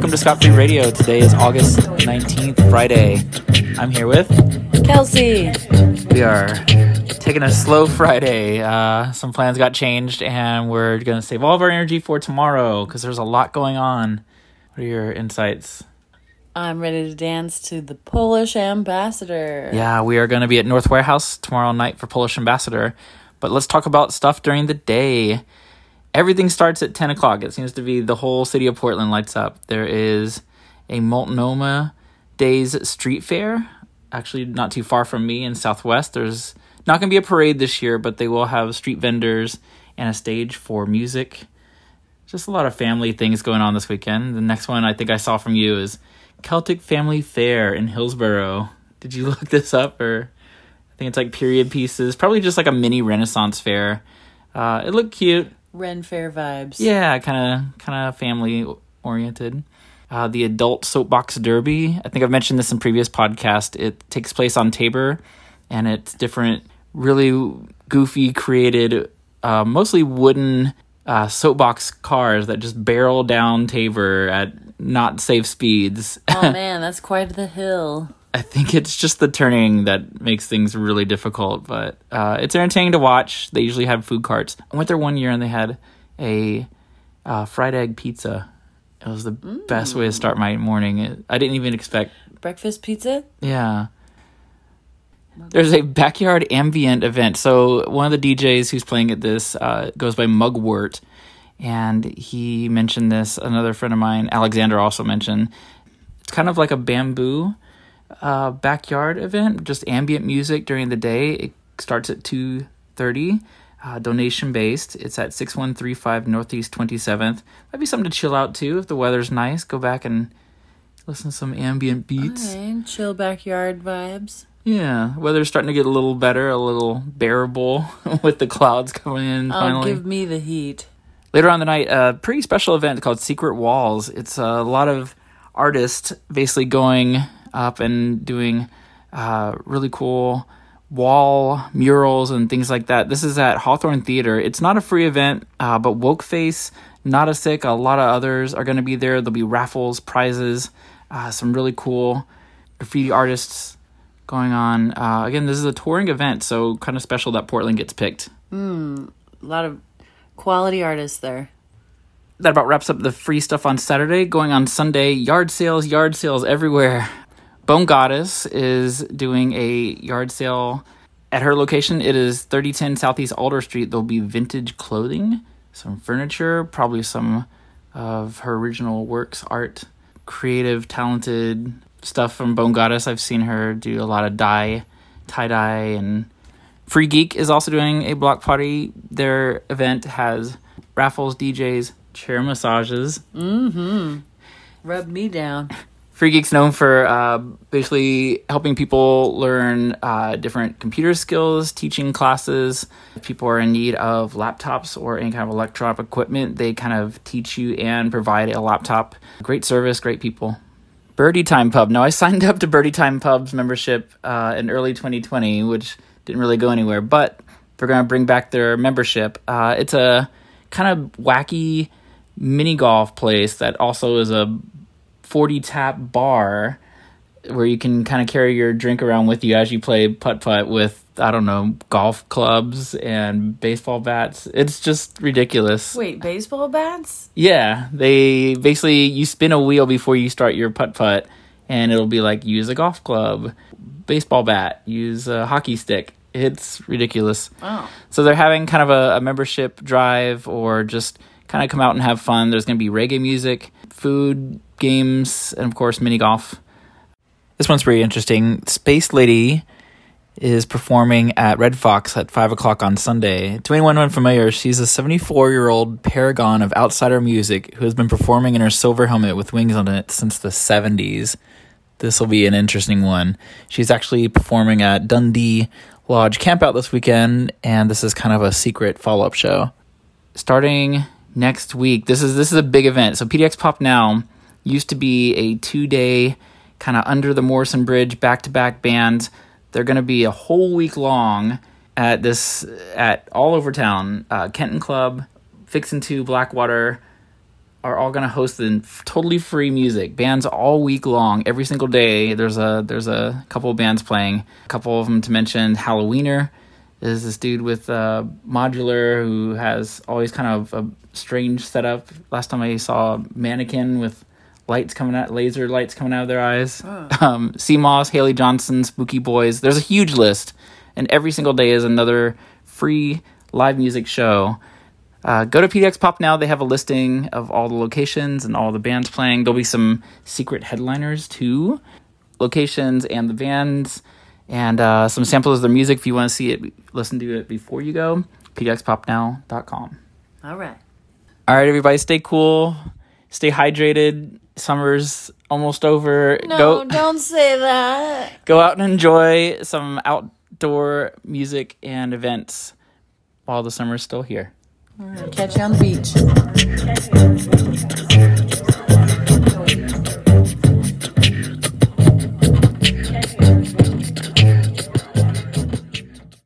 welcome to Scott Free Radio. Today is August 19th, Friday. I'm here with Kelsey. We are taking a slow Friday. Uh, some plans got changed, and we're going to save all of our energy for tomorrow because there's a lot going on. What are your insights? I'm ready to dance to the Polish ambassador. Yeah, we are going to be at North Warehouse tomorrow night for Polish ambassador. But let's talk about stuff during the day. Everything starts at 10 o'clock. It seems to be the whole city of Portland lights up. There is a Multnomah Days Street Fair, actually not too far from me in Southwest. There's not going to be a parade this year, but they will have street vendors and a stage for music. Just a lot of family things going on this weekend. The next one I think I saw from you is Celtic Family Fair in Hillsboro. Did you look this up or I think it's like period pieces, probably just like a mini Renaissance fair. Uh, it looked cute. Ren Fair vibes. Yeah, kind of kind of family oriented. Uh, the adult soapbox derby. I think I've mentioned this in previous podcast. It takes place on Tabor, and it's different, really goofy, created, uh, mostly wooden uh, soapbox cars that just barrel down Tabor at not safe speeds. Oh man, that's quite the hill. I think it's just the turning that makes things really difficult, but uh, it's entertaining to watch. They usually have food carts. I went there one year and they had a uh, fried egg pizza. It was the mm. best way to start my morning. It, I didn't even expect breakfast pizza. Yeah. There's a backyard ambient event. So one of the DJs who's playing at this uh, goes by Mugwort, and he mentioned this. Another friend of mine, Alexander, also mentioned. It's kind of like a bamboo uh, backyard event, just ambient music during the day. It starts at two thirty. Uh, donation based. It's at 6135 Northeast 27th. Might be something to chill out too if the weather's nice. Go back and listen to some ambient beats. Okay, chill backyard vibes. Yeah, weather's starting to get a little better, a little bearable with the clouds coming in. Oh, finally, give me the heat. Later on the night, a pretty special event called Secret Walls. It's a lot of artists basically going up and doing uh, really cool wall murals and things like that. This is at Hawthorne Theater. It's not a free event, uh, but Wokeface, Not a Sick, a lot of others are going to be there. There'll be raffles, prizes, uh, some really cool graffiti artists going on. Uh, again, this is a touring event, so kind of special that Portland gets picked. Mm, a lot of quality artists there. That about wraps up the free stuff on Saturday. Going on Sunday, yard sales, yard sales everywhere. Bone Goddess is doing a yard sale at her location. It is 3010 Southeast Alder Street. There'll be vintage clothing, some furniture, probably some of her original works, art, creative, talented stuff from Bone Goddess. I've seen her do a lot of dye, tie dye, and Free Geek is also doing a block party. Their event has raffles, DJs, chair massages. Mm hmm. Rub me down. Free Geek's known for uh, basically helping people learn uh, different computer skills, teaching classes. If people are in need of laptops or any kind of electronic equipment, they kind of teach you and provide a laptop. Great service, great people. Birdie Time Pub. Now, I signed up to Birdie Time Pub's membership uh, in early 2020, which didn't really go anywhere, but they're going to bring back their membership. Uh, it's a kind of wacky mini golf place that also is a 40 tap bar where you can kind of carry your drink around with you as you play putt putt with I don't know golf clubs and baseball bats. It's just ridiculous. Wait, baseball bats? Yeah, they basically you spin a wheel before you start your putt putt, and it'll be like use a golf club, baseball bat, use a hockey stick. It's ridiculous. Oh. So they're having kind of a, a membership drive or just kind of come out and have fun. There's going to be reggae music, food, games, and of course, mini golf. This one's pretty interesting. Space Lady is performing at Red Fox at 5 o'clock on Sunday. To anyone unfamiliar, she's a 74 year old paragon of outsider music who has been performing in her silver helmet with wings on it since the 70s. This will be an interesting one. She's actually performing at Dundee Lodge Campout this weekend, and this is kind of a secret follow up show. Starting next week. This is this is a big event. So PDX Pop Now used to be a two day kind of under the Morrison Bridge back to back band. They're going to be a whole week long at this at all over town. Uh, Kenton Club, Fixin' To, Blackwater, are all going to host the totally free music bands all week long every single day there's a there's a couple of bands playing a couple of them to mention halloweener is this dude with uh, modular who has always kind of a strange setup. Last time i saw a mannequin with lights coming out laser lights coming out of their eyes. Um, Moss, haley johnson spooky boys there's a huge list. And every single day is another free live music show. Uh, go to PDX Pop now. They have a listing of all the locations and all the bands playing. There'll be some secret headliners too, locations and the bands, and uh, some samples of their music. If you want to see it, listen to it before you go. PDXPopNow.com. All right. All right, everybody, stay cool, stay hydrated. Summer's almost over. No, go, don't say that. go out and enjoy some outdoor music and events while the summer's still here. All right, catch you on the beach.